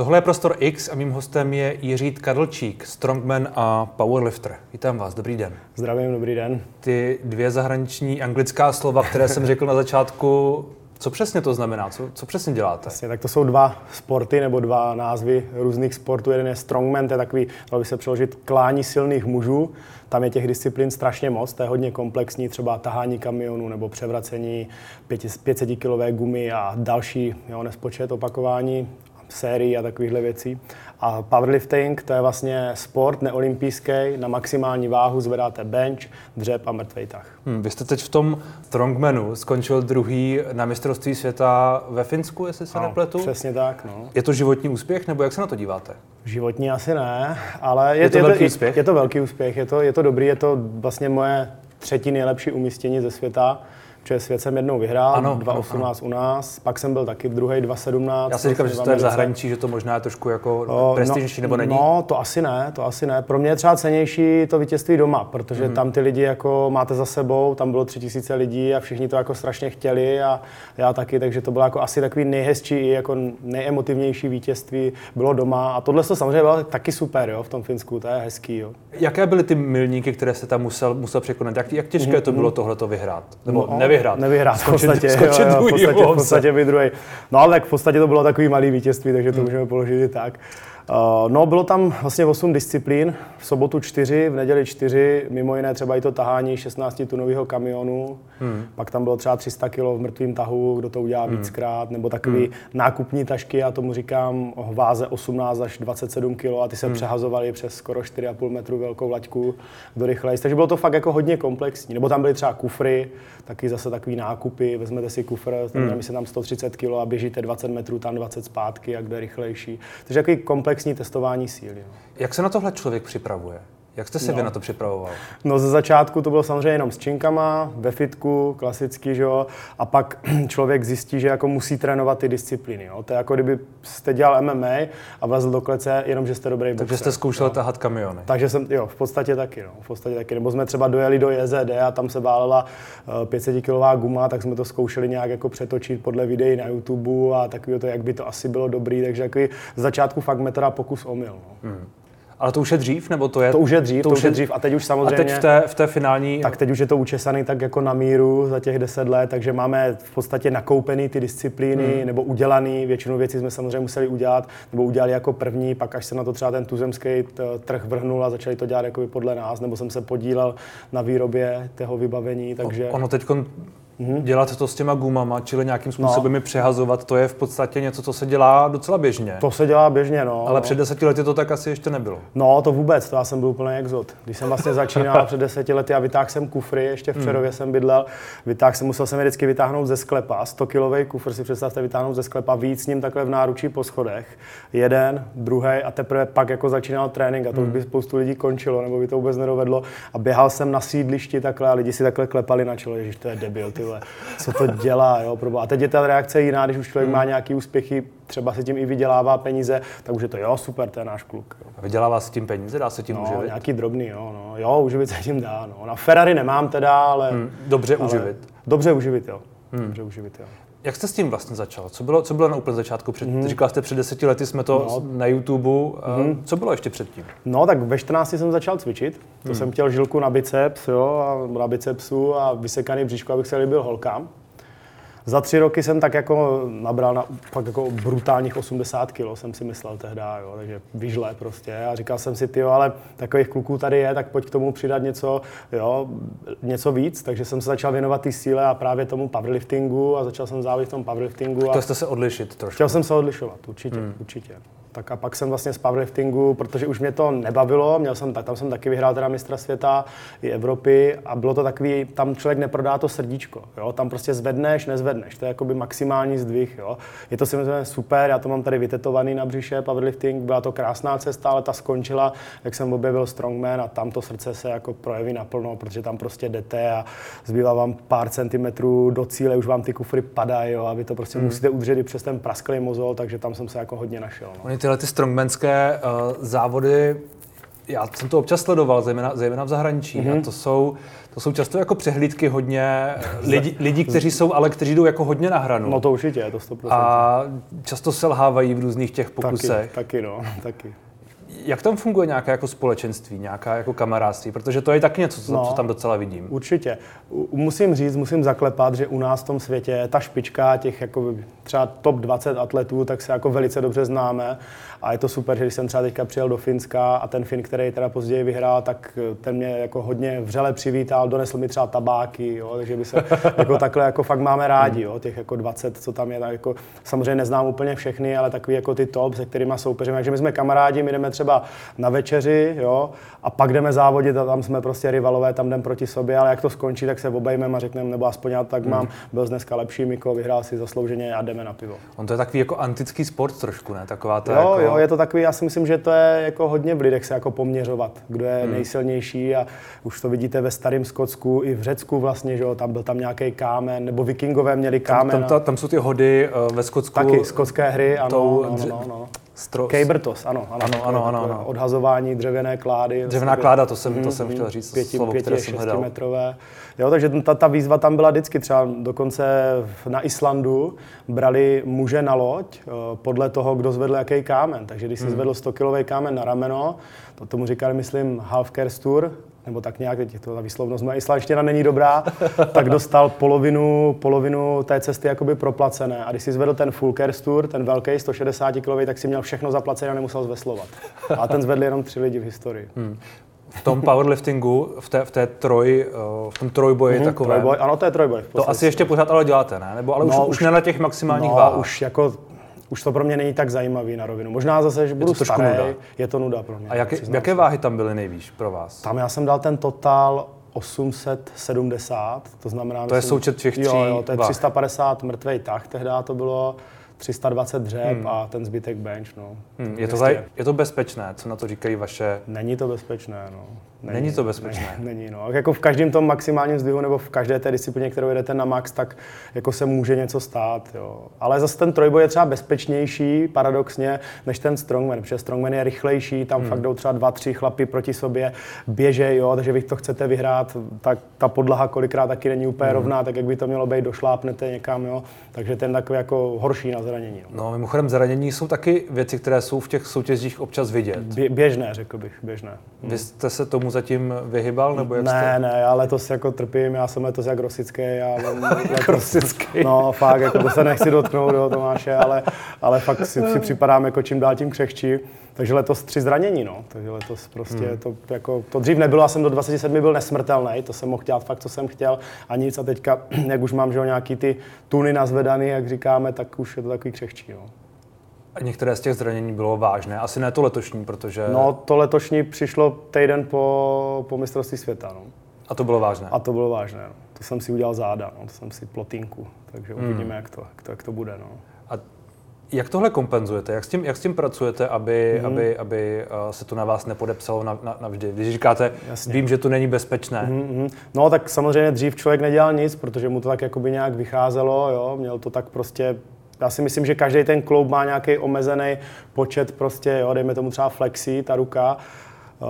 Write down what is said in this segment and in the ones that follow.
Tohle je Prostor X a mým hostem je Jiří Kadlčík, strongman a powerlifter. Vítám vás, dobrý den. Zdravím, dobrý den. Ty dvě zahraniční anglická slova, které jsem řekl na začátku, co přesně to znamená? Co, co přesně děláte? Vlastně, tak to jsou dva sporty nebo dva názvy různých sportů. Jeden je strongman, to je takový, dalo by se přeložit, klání silných mužů. Tam je těch disciplín strašně moc, to je hodně komplexní, třeba tahání kamionů nebo převracení 500-kilové gumy a další jo, nespočet opakování sérií a takovýchhle věcí. A powerlifting to je vlastně sport neolympijský, na maximální váhu zvedáte bench, dřep a mrtvej tah. Hmm, vy jste teď v tom strongmanu skončil druhý na mistrovství světa ve Finsku, jestli se ano, nepletu. Přesně tak. No. Je to životní úspěch, nebo jak se na to díváte? Životní asi ne, ale je, je to je velký to, úspěch? Je, je to velký úspěch, je to, je to dobrý, je to vlastně moje třetí nejlepší umístění ze světa protože svět jsem jednou vyhrál, ano, 2018 u nás, pak jsem byl taky druhý 2017. Já si říkám, že to je v zahraničí, že to možná je trošku jako no, prestižnější, nebo není? No, to asi ne, to asi ne. Pro mě je třeba cenější to vítězství doma, protože mm. tam ty lidi jako máte za sebou, tam bylo tři tisíce lidí a všichni to jako strašně chtěli a já taky, takže to bylo jako asi takový nejhezčí i jako nejemotivnější vítězství bylo doma a tohle to samozřejmě bylo taky super, jo, v tom Finsku, to je hezký, jo. Jaké byly ty milníky, které jste tam musel, musel překonat? Jak, jak těžké mm. to bylo tohle to vyhrát? Nebo no, nevyhrát? Nevyhrát, v podstatě, skočit, jo, jo, v podstatě, v podstatě by druhý. No ale tak v podstatě to bylo takový malý vítězství, takže to hmm. můžeme položit i tak. Uh, no, bylo tam vlastně 8 disciplín, v sobotu 4, v neděli 4, mimo jiné třeba i to tahání 16 tunového kamionu, hmm. pak tam bylo třeba 300 kg v mrtvém tahu, kdo to udělá hmm. víckrát, nebo takový hmm. nákupní tašky, já tomu říkám váze 18 až 27 kg a ty se hmm. přehazovaly přes skoro 4,5 metru velkou laťku, kdo rychleji. Takže bylo to fakt jako hodně komplexní. Nebo tam byly třeba kufry, taky zase takový nákupy, vezmete si kufr, hmm. tam 130 kg a běžíte 20 metrů, tam 20 zpátky, jak jde rychlejší. Takže takový komplexní testování síly. No. Jak se na tohle člověk připravuje? Jak jste se no. vy na to připravoval? No ze začátku to bylo samozřejmě jenom s činkama, ve fitku, klasicky, že jo, a pak člověk zjistí, že jako musí trénovat ty disciplíny, jo. To je jako kdyby jste dělal MMA a vlezl do klece, jenom že jste dobrý Takže jste zkoušel jo. tahat kamiony. Takže jsem, jo, v podstatě taky, no, v podstatě taky. Nebo jsme třeba dojeli do JZD a tam se válela 500 eh, guma, tak jsme to zkoušeli nějak jako přetočit podle videí na YouTube a takový to, jak by to asi bylo dobrý, takže jako z začátku fakt metoda pokus omyl. No. Hmm. Ale to už je dřív, nebo to je? To už je dřív, to, to už je dřív a teď už samozřejmě... A teď v té, v té finální... Tak teď už je to učesaný tak jako na míru za těch deset let, takže máme v podstatě nakoupený ty disciplíny hmm. nebo udělaný, většinu věcí jsme samozřejmě museli udělat, nebo udělali jako první, pak až se na to třeba ten tuzemský trh vrhnul a začali to dělat jako podle nás, nebo jsem se podílel na výrobě toho vybavení, takže... Ono teď mm-hmm. dělat to s těma gumama, čili nějakým způsobem no. je přehazovat, to je v podstatě něco, co se dělá docela běžně. To se dělá běžně, no. Ale no. před deseti lety to tak asi ještě nebylo. No, to vůbec, to já jsem byl úplný exot. Když jsem vlastně začínal před deseti lety a vytáhl jsem kufry, ještě v hmm. Přerově mm. jsem bydlel, vytáhl jsem, musel jsem je vždycky vytáhnout ze sklepa, 100 kilový kufr si představte vytáhnout ze sklepa, víc s ním takhle v náručí po schodech. Jeden, druhý a teprve pak jako začínal trénink a to mm. už hmm. by spoustu lidí končilo, nebo by to vůbec nedovedlo. A běhal jsem na sídlišti takhle a lidi si takhle klepali na čelo, že to je debil, ty co to dělá. Jo, a teď je ta reakce jiná, když už člověk hmm. má nějaký úspěchy, třeba se tím i vydělává peníze, tak už je to jo, super, to je náš kluk. Jo. A vydělává se tím peníze, dá se tím no, uživit? nějaký drobný, jo, no. Jo, uživit se tím dá, no. Na Ferrari nemám teda, ale... Hmm, dobře ale, uživit. Dobře uživit, jo. Hmm. Dobře uživit, jo. Jak jste s tím vlastně začal? Co bylo, co bylo na úplně začátku? Před, mm. Říkal jste před deseti lety jsme to no. na YouTube. Mm. Co bylo ještě předtím? No tak ve 14 jsem začal cvičit. To mm. jsem chtěl žilku na biceps, jo, a na bicepsu a vysekaný bříško, abych se líbil holkám. Za tři roky jsem tak jako nabral na fakt jako brutálních 80 kg, jsem si myslel tehdy, jo, takže vyžle prostě. A říkal jsem si, ty ale takových kluků tady je, tak pojď k tomu přidat něco, jo, něco víc. Takže jsem se začal věnovat té síle a právě tomu powerliftingu a začal jsem závidět v tom powerliftingu. Chtěl jste se odlišit trošku? Chtěl jsem se odlišovat, určitě, hmm. určitě. Tak a pak jsem vlastně z powerliftingu, protože už mě to nebavilo, měl jsem, tam jsem taky vyhrál teda mistra světa i Evropy a bylo to takový, tam člověk neprodá to srdíčko, jo? tam prostě zvedneš, nezvedneš, to je jakoby maximální zdvih, jo? je to samozřejmě super, já to mám tady vytetovaný na břiše, powerlifting, byla to krásná cesta, ale ta skončila, jak jsem objevil strongman a tam to srdce se jako projeví naplno, protože tam prostě jdete a zbývá vám pár centimetrů do cíle, už vám ty kufry padají, jo? a vy to prostě hmm. musíte udržet i přes ten prasklý mozol, takže tam jsem se jako hodně našel. No tyhle ty strongmanské uh, závody já jsem to občas sledoval, zejména, zejména v zahraničí, mm-hmm. a to jsou, to jsou často jako přehlídky hodně lidí, lidí, kteří jsou, ale kteří jdou jako hodně na hranu. No to určitě, to 100%. A často selhávají v různých těch pokusech. Taky, taky no, taky. Jak tam funguje nějaké jako společenství, nějaká jako kamarádství? Protože to je tak něco, co, no, co tam docela vidím. Určitě. Musím říct, musím zaklepat, že u nás v tom světě ta špička těch jako třeba top 20 atletů, tak se jako velice dobře známe. A je to super, že když jsem třeba teďka přijel do Finska a ten Fin, který teda později vyhrál, tak ten mě jako hodně vřele přivítal, donesl mi třeba tabáky, jo, takže by se jako takhle jako fakt máme rádi, jo, těch jako 20, co tam je, tak jako samozřejmě neznám úplně všechny, ale takový jako ty top, se kterými soupeříme. Takže my jsme kamarádi, my jdeme třeba na večeři, jo, a pak jdeme závodit a tam jsme prostě rivalové, tam jdeme proti sobě, ale jak to skončí, tak se obejmeme a řekneme, nebo aspoň já tak mám, byl dneska lepší Miko, vyhrál si zaslouženě a jdeme na pivo. On to je takový jako antický sport trošku, ne? Taková to jo, jako... jo, je to takový, já si myslím, že to je jako hodně v lidech se jako poměřovat, kdo je hmm. nejsilnější a už to vidíte ve starém Skotsku i v Řecku vlastně, že jo, tam byl tam nějaký kámen, nebo vikingové měli kámen. Tam, tam, tam jsou ty hody uh, ve Skotsku. Taky skotské hry, ano, tou, no, no, no, no. Stro... Cabertos, ano, ano, ano, ano, ano, ano. Odhazování dřevěné klády. Dřevěná kláda, to jsem, to jsem mhm, chtěl říct, pěti, slovo, pěti, které jsem hledal. metrové. Jo, takže ta, ta výzva tam byla vždycky, třeba dokonce na Islandu brali muže na loď eh, podle toho, kdo zvedl jaký kámen. Takže když si hmm. zvedl 100 kilový kámen na rameno, to tomu říkali, myslím, half kerstur, nebo tak nějak, teď to ta výslovnost moje islandština není dobrá, tak dostal polovinu, polovinu té cesty jakoby proplacené. A když si zvedl ten full tour, ten velký 160 kg, tak si měl všechno zaplacené a nemusel zveslovat. A ten zvedli jenom tři lidi v historii. Hmm. V tom powerliftingu, v té, v té troj, eh, v tom trojboji mm-hmm, takové. Trojboj, ano, to je trojboj. To asi ještě pořád ale děláte, ne? Nebo ale no, už, už ne na těch maximálních no, váhách. už jako už to pro mě není tak zajímavý na rovinu. Možná zase, že budu starý, nuda. je to nuda pro mě. A jaké, jaké váhy tam byly nejvíc pro vás? Tam já jsem dal ten total 870, to znamená... To je součet těch tří Jo, jo, to je váh. 350 mrtvej tah, tehdy to bylo 320 dřep hmm. a ten zbytek bench. No. Hmm. Je, to zaj, je to bezpečné? Co na to říkají vaše... Není to bezpečné, no. Není, není to bezpečné? Není, není, no. Jako v každém tom maximálním zdvihu nebo v každé té disciplině, kterou jedete na max, tak jako se může něco stát. Jo. Ale zase ten trojboj je třeba bezpečnější, paradoxně, než ten strongman, protože strongman je rychlejší, tam hmm. fakt jdou třeba dva, tři chlapy proti sobě, běže, jo, takže vy to chcete vyhrát, tak ta podlaha kolikrát taky není úplně hmm. rovná, tak jak by to mělo být, došlápnete někam, jo. Takže ten takový jako horší na zranění. No. no mimochodem zranění jsou taky věci, které jsou v těch soutěžích občas vidět. Bě, běžné, řekl bych, běžné. Vy jste se tomu zatím vyhybal? Nebo jak ne, jste... ne, já letos jako trpím, já jsem letos jak rosický. Já letos, rosický. No fakt, jako to se nechci dotknout, jo, Tomáše, ale, ale fakt si, si připadám jako čím dál tím křehčí. Takže letos tři zranění, no. Takže letos prostě hmm. to, jako, to dřív nebylo, já jsem do 27 byl nesmrtelný, to jsem mohl dělat fakt, co jsem chtěl a nic. A teďka, jak už mám že nějaký ty tuny nazvedaný, jak říkáme, tak už je to takový křehčí, no. A některé z těch zranění bylo vážné. Asi ne to letošní, protože... No, to letošní přišlo týden po, po mistrovství světa. No. A to bylo vážné? A to bylo vážné. No. To jsem si udělal záda, no. to jsem si plotínku, takže hmm. uvidíme, jak to, jak to, jak to bude. No. A jak tohle kompenzujete? Jak s tím, jak s tím pracujete, aby, mm. aby, aby uh, se to na vás nepodepsalo na, na, navždy? Když říkáte, Jasně. vím, že to není bezpečné. Mm-hmm. No tak samozřejmě dřív člověk nedělal nic, protože mu to tak jakoby nějak vycházelo, jo? měl to tak prostě já si myslím, že každý ten kloub má nějaký omezený počet, prostě, jo, dejme tomu třeba flexí, ta ruka,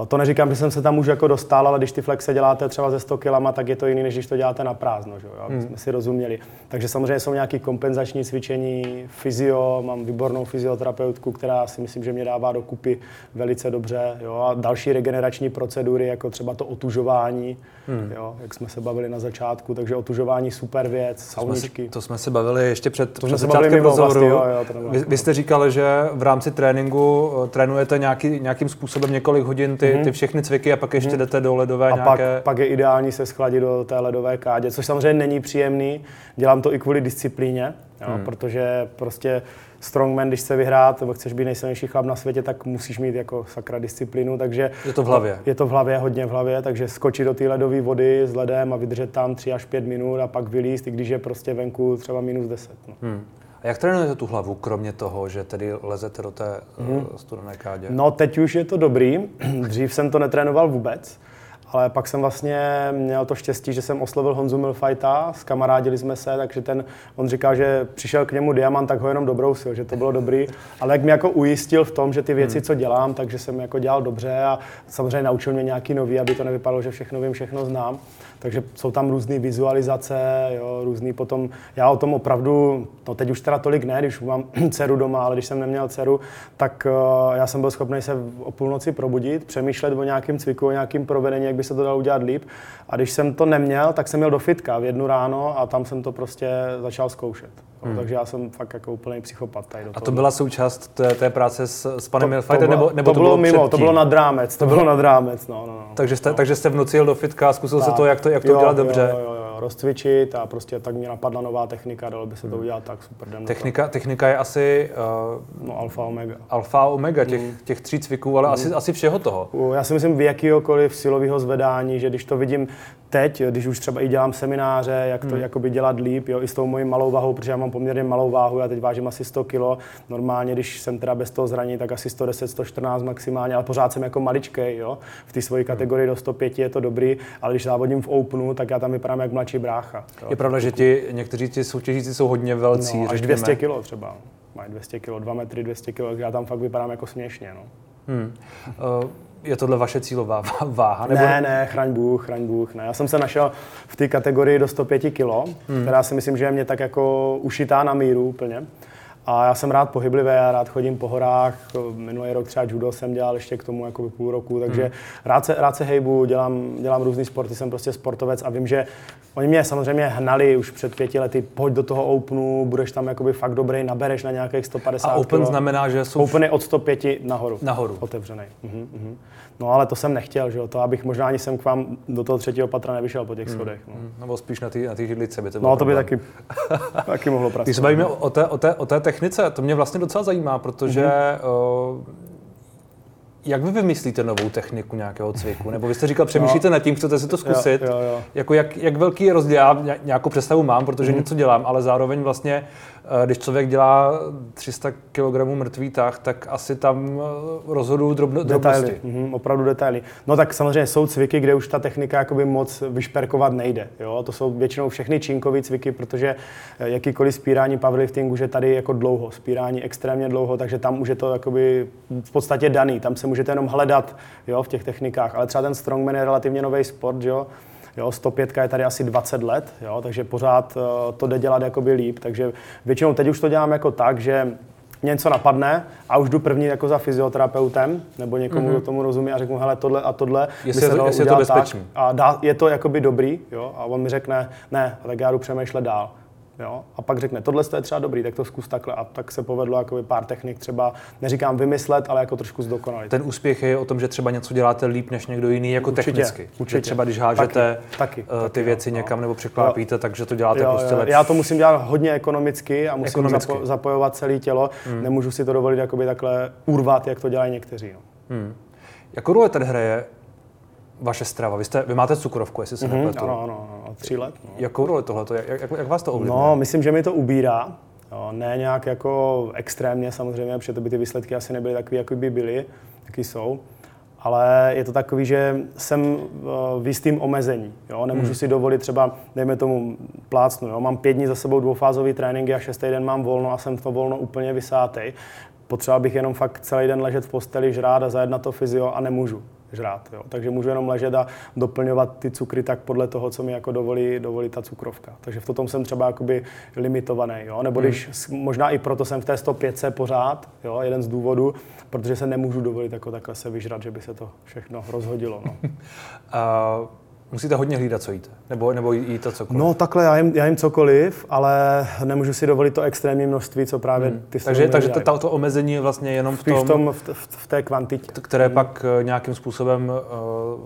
to neříkám, že jsem se tam už jako dostal, ale když ty flexe děláte třeba ze 100 kg, tak je to jiný, než když to děláte na prázdno, že jo? Hmm. jsme si rozuměli. Takže samozřejmě jsou nějaké kompenzační cvičení, fyzio, mám výbornou fyzioterapeutku, která si myslím, že mě dává do kupy velice dobře, jo? a další regenerační procedury, jako třeba to otužování, hmm. jo? jak jsme se bavili na začátku, takže otužování super věc, sauničky. To jsme se bavili ještě před, to před začátkem rozhovoru. Jo, jo, vy, vy jste říkal, že v rámci tréninku eh, trénujete nějaký, nějakým způsobem několik hodin ty, mm-hmm. ty všechny cviky a pak ještě mm-hmm. jdete do ledové a nějaké... pak, pak je ideální se schladit do té ledové kádě, což samozřejmě není příjemný. Dělám to i kvůli disciplíně, jo, mm. protože prostě strongman, když chce vyhrát, nebo chceš být nejsilnější chlap na světě, tak musíš mít jako sakra disciplínu, takže... Je to v hlavě. Je to v hlavě, hodně v hlavě, takže skočit do té ledové vody s ledem a vydržet tam 3 až 5 minut a pak vylíst, i když je prostě venku třeba minus 10. No. Hmm. A jak trénujete tu hlavu, kromě toho, že tedy lezete do té mm. studené kádě? No teď už je to dobrý. Dřív jsem to netrénoval vůbec. ale pak jsem vlastně měl to štěstí, že jsem oslovil Honzu Milfajta, skamarádili jsme se, takže ten, on říkal, že přišel k němu diamant, tak ho jenom dobrousil, že to bylo dobrý, ale jak mě jako ujistil v tom, že ty věci, hmm. co dělám, takže jsem jako dělal dobře a samozřejmě naučil mě nějaký nový, aby to nevypadalo, že všechno vím, všechno znám. Takže jsou tam různé vizualizace, jo, různý potom, já o tom opravdu, no teď už teda tolik ne, když mám dceru doma, ale když jsem neměl dceru, tak uh, já jsem byl schopný se o půlnoci probudit, přemýšlet o nějakém cviku, o nějakém provedení, jak by se to dalo udělat líp. A když jsem to neměl, tak jsem měl do fitka v jednu ráno a tam jsem to prostě začal zkoušet. Hmm. Takže já jsem fakt jako úplný psychopat tady do A to byla součást té, té práce s, s panem Milfightem, nebo, nebo to, to bylo, bylo mimo, předtím? to bylo nad rámec, to bylo nad rámec, no, no, no. Takže jste, no. takže jste v noci jel do fitka a zkusil tak. se to, jak to, jak to jo, udělat dobře? Jo, jo, rozcvičit a prostě tak mě napadla nová technika, dalo by se to hmm. udělat tak super. Technika, technika je asi... Uh, no alfa omega. Alfa omega těch, hmm. těch tří cviků, ale hmm. asi, asi všeho toho. Já si myslím v jakýhokoliv silového zvedání, že když to vidím teď, když už třeba i dělám semináře, jak to hmm. jakoby dělat líp, jo, i s tou mojí malou váhou, protože já mám poměrně malou váhu, já teď vážím asi 100 kg, normálně, když jsem teda bez toho zranění, tak asi 110, 114 maximálně, ale pořád jsem jako maličkej, jo, v té své kategorii do 105 je to dobrý, ale když závodím v Openu, tak já tam vypadám jak mladší brácha. Jo. Je pravda, že ti někteří ti soutěžíci jsou hodně velcí, no, až 200 kg třeba, mají 200 kg, 2 metry, 200 kg, já tam fakt vypadám jako směšně, no. Hmm. Uh, je tohle vaše cílová váha? Nebo... Ne, ne, chraň Bůh, chraň Bůh. Ne. Já jsem se našel v té kategorii do 105 kg, hmm. která si myslím, že je mě tak jako ušitá na míru úplně. A já jsem rád pohyblivý, já rád chodím po horách. Minulý rok třeba judo jsem dělal ještě k tomu jako půl roku, takže hmm. rád, se, rád se hejbu, dělám, dělám různý sporty, jsem prostě sportovec a vím, že oni mě samozřejmě hnali už před pěti lety, pojď do toho Openu, budeš tam jakoby fakt dobrý, nabereš na nějakých 150 A Open kilo. znamená, že jsou... Open je od 105 nahoru. Nahoru. Otevřený. Mhm, mhm. No ale to jsem nechtěl, že jo, to abych možná ani sem k vám do toho třetího patra nevyšel po těch hmm. schodech. No. Hmm. Nebo spíš na ty, na ty židlice by to bylo No to by taky, taky mohlo pracovat. Když se bavíme o té, o, té, o té technice, to mě vlastně docela zajímá, protože mm-hmm. uh, jak vy vymyslíte novou techniku nějakého cviku? Nebo vy jste říkal, přemýšlíte no. nad tím, chcete si to zkusit? Jo, jo, jo. Jako jak, jak velký je rozdíl? Já nějakou představu mám, protože mm. něco dělám, ale zároveň vlastně, eh, když člověk dělá 300 kg mrtvý tah, tak asi tam eh, rozhodují drobno, detaily. drobnosti. Mm, opravdu detaily. No tak samozřejmě jsou cviky, kde už ta technika jakoby moc vyšperkovat nejde. Jo? To jsou většinou všechny činkové cviky, protože eh, jakýkoliv spírání powerliftingu už je tady jako dlouho, spírání extrémně dlouho, takže tam už je to jakoby v podstatě daný. Tam se můžete jenom hledat jo, v těch technikách. Ale třeba ten strongman je relativně nový sport, jo. Jo, 105 je tady asi 20 let, jo, takže pořád uh, to jde dělat jakoby líp. Takže většinou teď už to dělám jako tak, že mě něco napadne a už jdu první jako za fyzioterapeutem nebo někomu, mm-hmm. kdo tomu rozumí a řeknu, hele, tohle a tohle jestli by se dalo udělat je to tak. A dá, je to jakoby dobrý, jo, a on mi řekne, ne, tak já jdu přemýšlet dál. Jo? A pak řekne, tohle je třeba dobrý, tak to zkus takhle. A tak se povedlo jako pár technik třeba, neříkám vymyslet, ale jako trošku zdokonalit. Ten úspěch je o tom, že třeba něco děláte líp než někdo jiný, jako určitě, technicky. Určitě. Že třeba když hážete taky, taky, uh, ty taky, věci jo, někam no. nebo překlápíte, jo. takže to děláte jo, prostě lepší. Já to musím dělat hodně ekonomicky a musím ekonomicky. Zapo- zapojovat celé tělo. Hmm. Nemůžu si to dovolit jakoby takhle urvat, jak to dělají někteří. No. Hmm. Jakou roli tady hraje vaše strava? Vy, jste, vy máte cukrovku, jestli se mm-hmm, nepletu. Ano, ano, tři let. No. Jakou roli tohle? Jak, jak, jak vás to ovlivňuje? No, myslím, že mi to ubírá. Jo, ne nějak jako extrémně samozřejmě, protože to by ty výsledky asi nebyly takové, jako by byly, taky jsou. Ale je to takový, že jsem v jistým omezení. Jo? Nemůžu hmm. si dovolit třeba, dejme tomu, plácnu. Jo? Mám pět dní za sebou dvoufázový tréninky a šestý den mám volno a jsem to volno úplně vysátej. Potřeba bych jenom fakt celý den ležet v posteli, žrát a zajet na to fyzio a nemůžu žrát. Jo. Takže můžu jenom ležet a doplňovat ty cukry tak podle toho, co mi jako dovolí, dovolí ta cukrovka. Takže v tom jsem třeba jakoby limitovaný. Jo. Nebo když, hmm. možná i proto jsem v té 105 pořád, jo, jeden z důvodů, protože se nemůžu dovolit jako takhle se vyžrat, že by se to všechno rozhodilo. No. uh... Musíte hodně hlídat, co jíte? Nebo, nebo jíte cokoliv? No takhle, já jim, já jim cokoliv, ale nemůžu si dovolit to extrémní množství, co právě hmm. ty Takže, takže to, to, to omezení je vlastně jenom v tom... v, tom v, v, té kvantitě. Které hmm. pak eh, nějakým způsobem eh,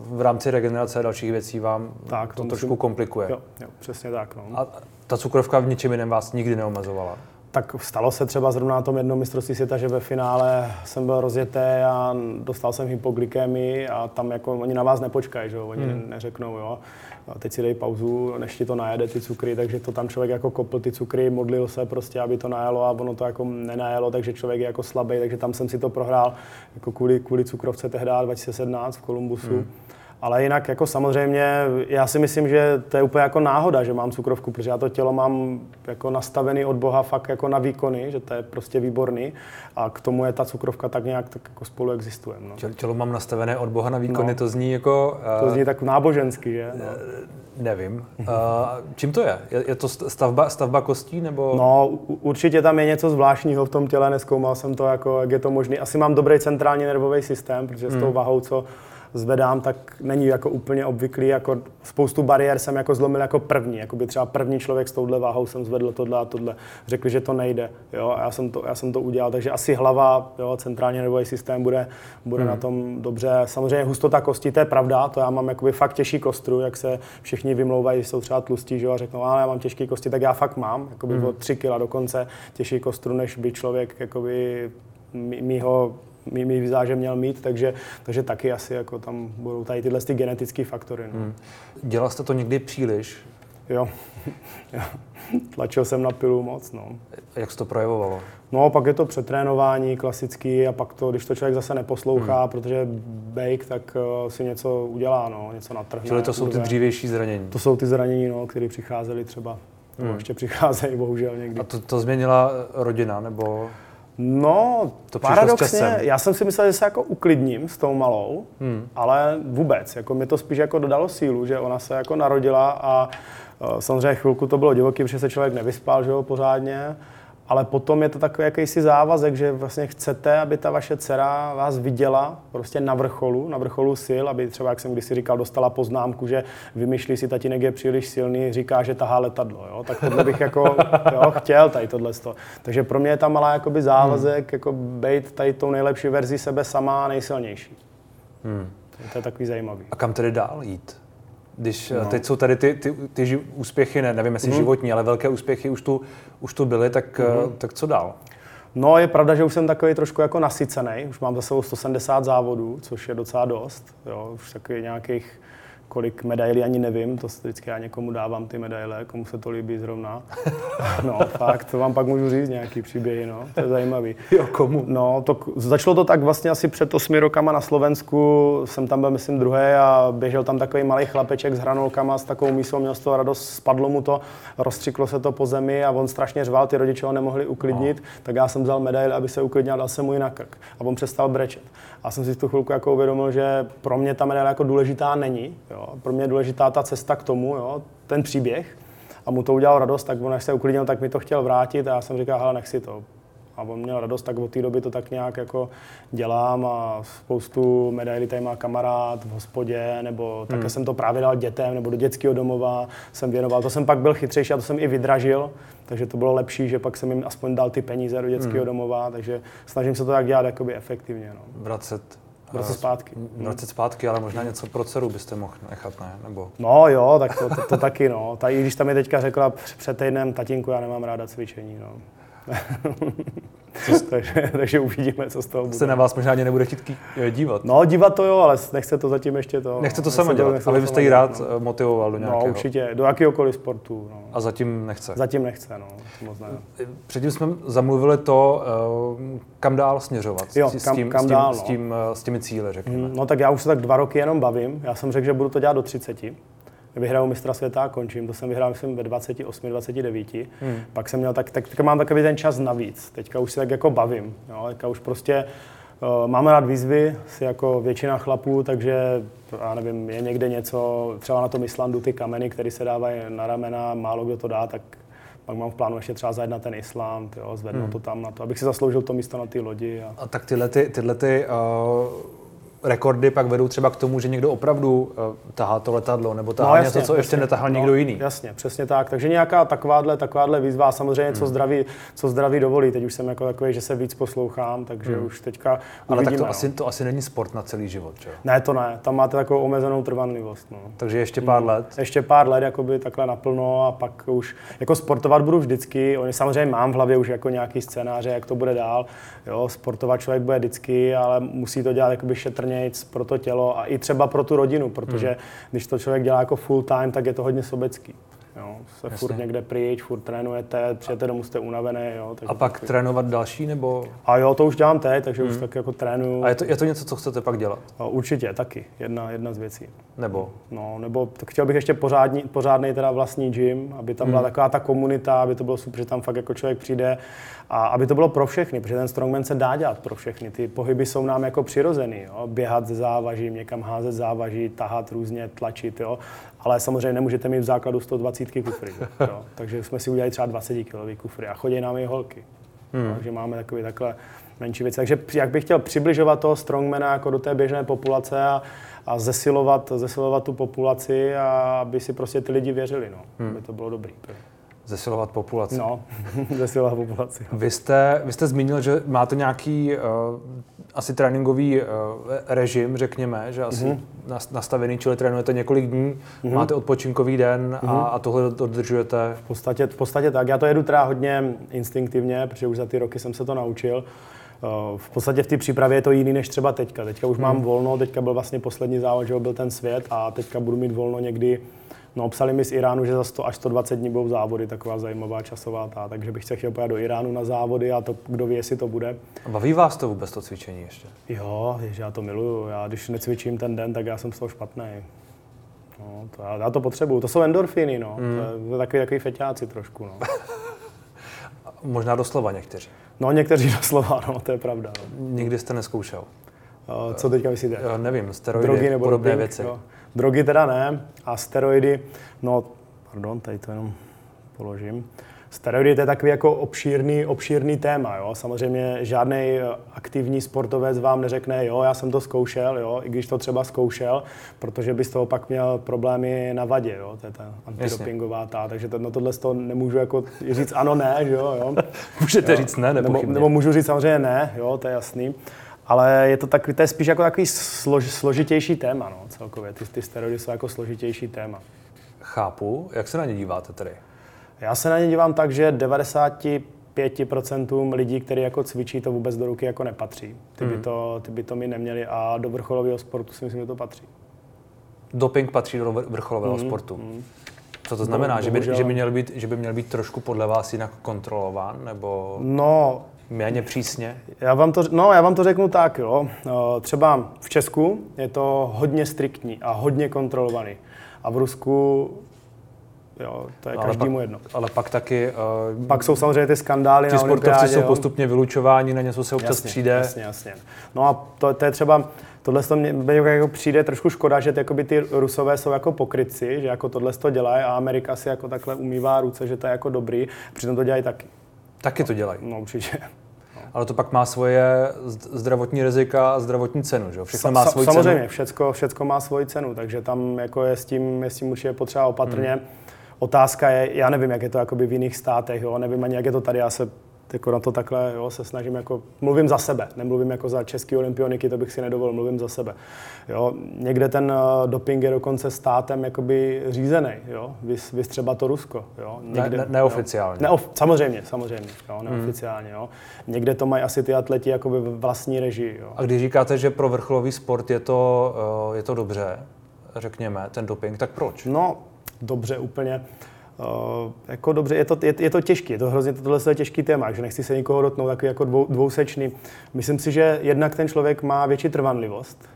v rámci regenerace a dalších věcí vám tak, to, to trošku musím... komplikuje. Jo, jo, přesně tak. No. A ta cukrovka v ničem jiném vás nikdy neomezovala? Tak stalo se třeba zrovna na tom jednom mistrovství světa, že ve finále jsem byl rozjetý a dostal jsem hypoglykemii a tam jako oni na vás nepočkají, že jo? oni hmm. neřeknou, jo, a teď si dej pauzu, než ti to najede ty cukry, takže to tam člověk jako kopl ty cukry, modlil se prostě, aby to najelo a ono to jako nenajelo, takže člověk je jako slabý, takže tam jsem si to prohrál jako kvůli, kvůli cukrovce tehdy 2017 v Kolumbusu. Hmm Ale jinak jako samozřejmě, já si myslím, že to je úplně jako náhoda, že mám cukrovku, protože já to tělo mám jako nastavený od Boha fakt jako na výkony, že to je prostě výborný a k tomu je ta cukrovka tak nějak tak jako spolu existuje. No. Tělo mám nastavené od Boha na výkony, no. to zní jako... Uh, to zní tak nábožensky, že? No. Nevím. Uh, čím to je? je? To stavba, stavba kostí nebo? No, určitě tam je něco zvláštního v tom těle, neskoumal jsem to, jako, jak je to možné. Asi mám dobrý centrální nervový systém, protože s tou hmm. váhou, co zvedám, tak není jako úplně obvyklý. Jako spoustu bariér jsem jako zlomil jako první. Jako by třeba první člověk s touhle váhou jsem zvedl tohle a tohle. Řekli, že to nejde. Jo? A já jsem to, já jsem to udělal. Takže asi hlava, jo, centrální nervový systém bude, bude hmm. na tom dobře. Samozřejmě hustota kosti, to je pravda. To já mám jakoby fakt těžší kostru, jak se všichni vymlouvají, jsou třeba tlustí, že jo, a řeknou, ale já mám těžké kosti, tak já fakt mám, jakoby hmm. o 3 kg dokonce těžší kostru, než by člověk jakoby mýho mý, vizáže měl mít, takže, takže taky asi jako tam budou tady tyhle ty genetické faktory. No. Hmm. Dělal jste to někdy příliš? Jo. Tlačil jsem na pilu moc, no. Jak se to projevovalo? No, pak je to přetrénování klasický a pak to, když to člověk zase neposlouchá, hmm. protože bake, tak uh, si něco udělá, no, něco natrhne. Čili to jsou ty dřívější zranění? To jsou ty zranění, no, které přicházely třeba. Hmm. ještě přicházejí, bohužel někdy. A to, to změnila rodina, nebo? No, to paradoxně, já jsem si myslel, že se jako uklidním s tou malou, hmm. ale vůbec, jako mi to spíš jako dodalo sílu, že ona se jako narodila a uh, samozřejmě chvilku to bylo divoký, protože se člověk nevyspal, že jo, pořádně, ale potom je to takový jakýsi závazek, že vlastně chcete, aby ta vaše dcera vás viděla prostě na vrcholu, na vrcholu sil, aby třeba, jak jsem kdysi říkal, dostala poznámku, že vymýšlí si tatínek je příliš silný, říká, že tahá letadlo, jo? tak tohle bych jako jo, chtěl tady tohle. Takže pro mě je ta malá jakoby závazek, hmm. jako být tady tou nejlepší verzi sebe sama a nejsilnější. Hmm. To je takový zajímavý. A kam tedy dál jít? Když no. teď jsou tady ty, ty, ty úspěchy, ne, nevím jestli mm. životní, ale velké úspěchy už tu, už tu byly, tak, mm. tak co dál? No je pravda, že už jsem takový trošku jako nasycený, už mám za sebou 170 závodů, což je docela dost, jo, už takový nějakých kolik medailí ani nevím, to vždycky já někomu dávám ty medaile, komu se to líbí zrovna. No, fakt, to vám pak můžu říct nějaký příběhy, no, to je zajímavý. Jo, komu? No, to, začalo to tak vlastně asi před osmi rokama na Slovensku, jsem tam byl, myslím, druhý a běžel tam takový malý chlapeček s hranolkama, s takovou mísou, měl z toho radost, spadlo mu to, rozstřiklo se to po zemi a on strašně řval, ty rodiče ho nemohli uklidnit, no. tak já jsem vzal medaili, aby se uklidnil, dal jsem mu ji na krk a on přestal brečet. A jsem si v tu chvilku jako uvědomil, že pro mě ta medaile jako důležitá není. Jo. Pro mě je důležitá ta cesta k tomu, jo, ten příběh. A mu to udělal radost, tak on až se uklidnil, tak mi to chtěl vrátit a já jsem říkal, hele, nech si to. A on měl radost, tak od té doby to tak nějak jako dělám a spoustu medailí tady má kamarád v hospodě, nebo hmm. také jsem to právě dal dětem, nebo do dětského domova jsem věnoval. To jsem pak byl chytřejší a to jsem i vydražil, takže to bylo lepší, že pak jsem jim aspoň dal ty peníze do dětského hmm. domova, takže snažím se to tak dělat jakoby efektivně. No. Vracet Vracet zpátky. Vracet zpátky, ale možná něco pro dceru byste mohl nechat, ne? Nebo... No jo, tak to, to, to taky, no. Ta, I když tam mi teďka řekla před týdnem, tatínku, já nemám ráda cvičení, no. takže, takže uvidíme, co z toho bude. Se na vás možná ani nebude chtít dívat. No, dívat to jo, ale nechce to zatím ještě to. Nechce to sama dělat, ale byste ji rád no. motivoval do no, nějakého. No, určitě, do jakéhokoliv sportu. No. A zatím nechce? Zatím nechce, no, moc ne. Předtím jsme zamluvili to, eh, kam dál směřovat jo, s, kam, tím, kam s, tím, dál, no. s, tím, eh, s těmi cíle, řekněme. Mm, no tak já už se tak dva roky jenom bavím. Já jsem řekl, že budu to dělat do 30 vyhraju mistra světa a končím. To jsem vyhrál, myslím, ve 28, 29. Hmm. Pak jsem měl tak, tak, tak mám takový ten čas navíc. Teďka už se tak jako bavím. Jo? Teďka už prostě uh, máme rád výzvy, si jako většina chlapů, takže já nevím, je někde něco, třeba na tom Islandu ty kameny, které se dávají na ramena, málo kdo to dá, tak pak mám v plánu ještě třeba zajet na ten Island, jo, zvednout hmm. to tam na to, abych si zasloužil to místo na té lodi. A... a tak tyhle, ty, tyhle ty, uh rekordy pak vedou třeba k tomu, že někdo opravdu uh, tahá to letadlo, nebo tahá no, jasně, něco, co ještě netahal no, někdo jiný. Jasně, přesně tak. Takže nějaká takováhle, takováhle výzva, samozřejmě, hmm. co, zdraví, co zdraví dovolí. Teď už jsem jako takový, že se víc poslouchám, takže hmm. už teďka Ale uvidíme, tak to, no. asi, to asi není sport na celý život, že? Ne, to ne. Tam máte takovou omezenou trvanlivost. No. Takže ještě pár hmm. let? Ještě pár let, jakoby takhle naplno a pak už jako sportovat budu vždycky. Oni samozřejmě mám v hlavě už jako nějaký scénáře, jak to bude dál. Jo, sportovat člověk bude vždycky, ale musí to dělat jakoby šetrnějc pro to tělo a i třeba pro tu rodinu, protože hmm. když to člověk dělá jako full time, tak je to hodně sobecký. Jo. Se Jasně. furt někde pryč, furt trénujete, přijete domů, jste unavený. Jo. Takže a pak taky... trénovat další nebo? A jo, to už dělám teď, takže hmm. už tak jako trénuju. A je to, je to něco, co chcete pak dělat? A určitě, taky. Jedna, jedna z věcí. Nebo? No, nebo tak chtěl bych ještě pořádný, pořádný teda vlastní gym, aby tam byla hmm. taková ta komunita, aby to bylo super, že tam fakt jako člověk přijde a aby to bylo pro všechny, protože ten strongman se dá dělat pro všechny. Ty pohyby jsou nám jako přirozený. Jo? Běhat ze závaží, někam házet závaží, tahat různě, tlačit. Jo? Ale samozřejmě nemůžete mít v základu 120 kufry. Jo? Takže jsme si udělali třeba 20 kg kufry a chodí nám i holky. Hmm. Takže máme takový takhle menší věci. Takže jak bych chtěl přibližovat toho strongmana jako do té běžné populace a, a zesilovat, zesilovat tu populaci a aby si prostě ty lidi věřili, no. Hmm. aby to bylo dobrý. Zesilovat populaci. No, zesilovat populaci. Vy jste, vy jste zmínil, že máte nějaký uh, asi tréninkový uh, režim, řekněme, že asi mm-hmm. nastavený, čili trénujete několik dní, mm-hmm. máte odpočinkový den mm-hmm. a, mhm. a tohle dodržujete? V podstatě, v podstatě tak. Já to jedu teda hodně instinktivně, protože už za ty roky jsem se to naučil. Uh, v podstatě v té přípravě je to jiný než třeba teďka. Teďka už mm. mám volno, teďka byl vlastně poslední závod, že byl ten svět a teďka budu mít volno někdy No, psali mi z Iránu, že za 100 až 120 dní budou závody, taková zajímavá časová ta, takže bych se chtěl pojet do Iránu na závody a to, kdo ví, jestli to bude. A baví vás to vůbec to cvičení ještě? Jo, že já to miluju. Já když necvičím ten den, tak já jsem z toho špatný. No, to já, já to potřebuju. To jsou endorfiny, no. Mm. To je takový, takový feťáci trošku, no. Možná doslova někteří. No, někteří doslova, no, to je pravda. No. Nikdy jste neskoušel? Co teďka myslíte? Nevím, steroidy, Drogy nebo podobné doping, věci. Jo. Drogy teda ne a steroidy, no, pardon, tady to jenom položím. Steroidy to je takový jako obšírný, obšírný téma. Jo? Samozřejmě žádný eh, aktivní sportovec vám neřekne, jo, já jsem to zkoušel, jo? i když to třeba zkoušel, protože by z toho pak měl problémy na vadě, jo? to je ta antidopingová ta, takže to, no tohle z toho nemůžu jako říct ano, ne, že jo. jo? Můžete jo? říct ne, nebo, nebo můžu říct samozřejmě ne, jo, to je jasný. Ale je to, tak, to je spíš jako takový slož, složitější téma, no, celkově. Ty, ty steroidy jsou jako složitější téma. Chápu. Jak se na ně díváte tedy? Já se na ně dívám tak, že 95% lidí, kteří jako cvičí, to vůbec do ruky jako nepatří. Ty, hmm. by, to, ty by to mi neměli a do vrcholového sportu si myslím, že to patří. Doping patří do vrcholového hmm. sportu. Hmm. Co to znamená? Že by, že, by měl být, že by měl být trošku podle vás jinak kontrolován? Nebo... No, méně přísně? Já vám to, no, já vám to řeknu tak, jo. Třeba v Česku je to hodně striktní a hodně kontrolovaný. A v Rusku Jo, to je každému jedno. Ale pak taky... Uh, pak jsou samozřejmě ty skandály Ti sportovci jsou jo. postupně vylučováni, na něco se občas jasně, přijde. Jasně, jasně. No a to, to je třeba, tohle to mě jako přijde trošku škoda, že ty, ty rusové jsou jako pokrytci, že jako tohle to dělají a Amerika si jako takhle umývá ruce, že to je jako dobrý, přitom to dělají taky. Taky to dělají. No určitě. Ale to pak má svoje zdravotní rizika a zdravotní cenu, že Všechno má svoji Samozřejmě, cenu. Všechno, všechno má svoji cenu, takže tam jako je s tím, je s tím určitě potřeba opatrně. Hmm. Otázka je, já nevím, jak je to jakoby v jiných státech, jo? nevím ani, jak je to tady, já se jako na to takhle jo, se snažím jako, mluvím za sebe, nemluvím jako za český olympioniky, to bych si nedovolil, mluvím za sebe. Jo, někde ten uh, doping je dokonce státem jakoby řízený, jo, vys, vys třeba to Rusko, jo. Někde, ne, ne, neoficiálně. Jo, neof, samozřejmě, samozřejmě, jo, mhm. neoficiálně, jo. Někde to mají asi ty atleti jakoby vlastní režii, jo. A když říkáte, že pro vrcholový sport je to, uh, je to dobře, řekněme, ten doping, tak proč? No, dobře úplně. Uh, jako dobře, je to, je, je to těžké, je to hrozně tohle je těžký téma, že nechci se nikoho dotknout takový jako dvou, dvousečný. Myslím si, že jednak ten člověk má větší trvanlivost,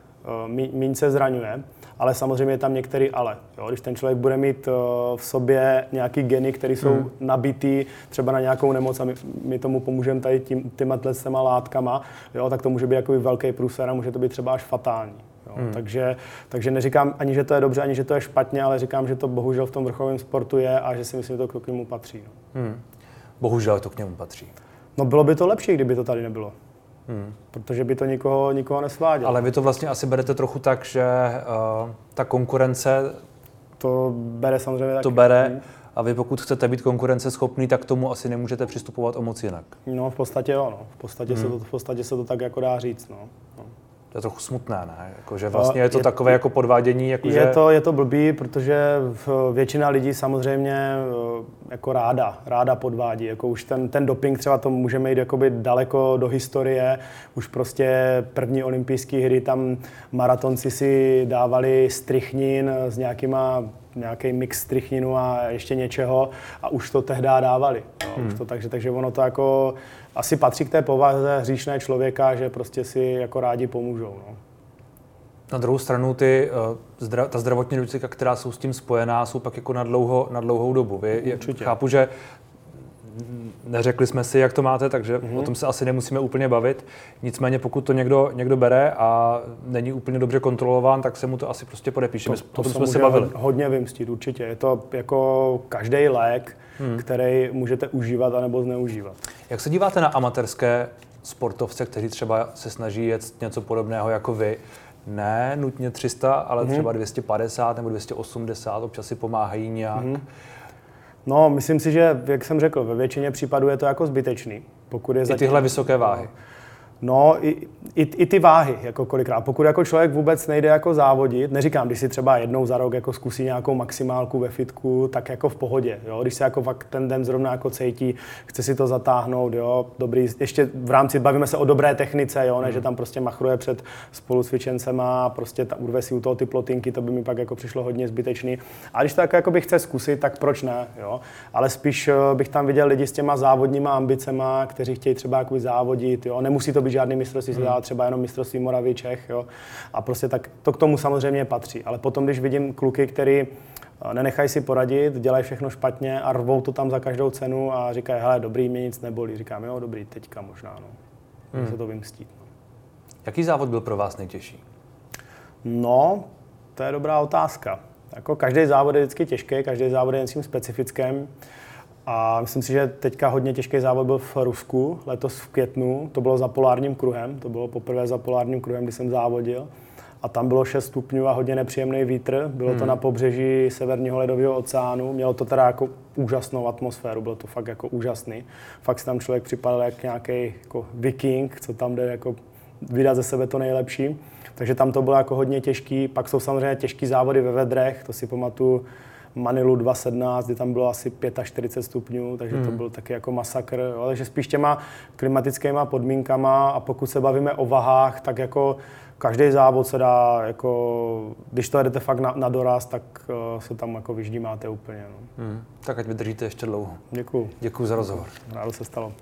uh, míň se zraňuje, ale samozřejmě je tam některý ale. Jo? Když ten člověk bude mít uh, v sobě nějaký geny, které jsou hmm. nabitý třeba na nějakou nemoc a my, my tomu pomůžeme tady tím, těma látkama, jo? tak to může být jako velký průser a může to být třeba až fatální. Jo. Hmm. Takže, takže neříkám ani, že to je dobře, ani, že to je špatně, ale říkám, že to bohužel v tom vrcholovém sportu je a že si myslím, že to k němu patří. No. Hmm. Bohužel to k němu patří. No bylo by to lepší, kdyby to tady nebylo. Hmm. Protože by to nikoho, nikoho nesvádělo. Ale vy to vlastně asi berete trochu tak, že uh, ta konkurence... To bere samozřejmě taky. To bere. Hmm. A vy pokud chcete být konkurenceschopný, tak k tomu asi nemůžete přistupovat o moc jinak. No v podstatě jo, no. v, podstatě hmm. se to, v podstatě se to tak jako dá říct. No. No. To je trochu smutné, ne? Jako, že vlastně je to je, takové jako podvádění. Jako, je, že... to, je to blbý, protože většina lidí samozřejmě eh, jako ráda, ráda podvádí. Jako už ten, ten doping třeba to můžeme jít jakoby daleko do historie. Už prostě první olympijské hry tam maratonci si dávali strychnin s nějakýma nějaký mix strychninu a ještě něčeho a už to tehdy dávali. No, hmm. už to, takže, takže ono to jako asi patří k té povaze hříšné člověka, že prostě si jako rádi pomůžou. No. Na druhou stranu ty, eh, ta zdravotní rizika, která jsou s tím spojená, jsou pak jako na, dlouho, na dlouhou dobu. Vy, Určitě. Chápu, že neřekli jsme si, jak to máte, takže mm-hmm. o tom se asi nemusíme úplně bavit. Nicméně pokud to někdo, někdo bere a není úplně dobře kontrolován, tak se mu to asi prostě podepíše. To, to, to jsme se bavili. Hodně vymstit, určitě. Je to jako každý lék, hmm. který můžete užívat anebo zneužívat. Jak se díváte na amatérské sportovce, kteří třeba se snaží jet něco podobného jako vy? Ne nutně 300, ale hmm. třeba 250 nebo 280, občas si pomáhají nějak. Hmm. No, myslím si, že, jak jsem řekl, ve většině případů je to jako zbytečný. Pokud je I zatím, tyhle vysoké váhy. No, i, i, i ty váhy, jako kolikrát. Pokud jako člověk vůbec nejde jako závodit, neříkám, když si třeba jednou za rok jako zkusí nějakou maximálku ve fitku, tak jako v pohodě. Jo? Když se jako fakt ten den zrovna jako cítí, chce si to zatáhnout, jo? dobrý, ještě v rámci, bavíme se o dobré technice, jo? ne, mm. že tam prostě machruje před spolucvičencema a prostě ta, urve si u toho ty plotinky, to by mi pak jako přišlo hodně zbytečný. A když to jako, jako by chce zkusit, tak proč ne? Jo? Ale spíš eh, bych tam viděl lidi s těma závodníma ambicema, kteří chtějí třeba jako závodit, jo? nemusí to být žádný mistrovství hmm. světa, třeba jenom mistrovství Moravy, Čech, jo. A prostě tak to k tomu samozřejmě patří. Ale potom, když vidím kluky, který eh, nenechají si poradit, dělají všechno špatně a rvou to tam za každou cenu a říkají, hele, dobrý, mě nic nebolí. Říkám, jo, dobrý, teďka možná, no. Hmm. se to vymstít. No. Jaký závod byl pro vás nejtěžší? No, to je dobrá otázka. Jako každý závod je vždycky těžký, každý závod je něčím specifickým. A myslím si, že teďka hodně těžký závod byl v Rusku, letos v květnu. To bylo za polárním kruhem, to bylo poprvé za polárním kruhem, kdy jsem závodil. A tam bylo 6 stupňů a hodně nepříjemný vítr. Bylo hmm. to na pobřeží Severního ledového oceánu. Mělo to teda jako úžasnou atmosféru, bylo to fakt jako úžasný. Fakt si tam člověk připadal jak nějaký jako viking, co tam jde jako vydat ze sebe to nejlepší. Takže tam to bylo jako hodně těžký. Pak jsou samozřejmě těžký závody ve vedrech, to si pamatuju Manilu 2.17, kdy tam bylo asi 45 stupňů, takže hmm. to byl taky jako masakr. Jo. Takže spíš těma klimatickými podmínkama a pokud se bavíme o vahách, tak jako každý závod se dá, jako, když to jedete fakt na, na doraz, tak uh, se tam jako vyždímáte úplně. No. Hmm. Tak ať vydržíte ještě dlouho. Děkuju. Děkuji za rozhovor. Rádo se stalo.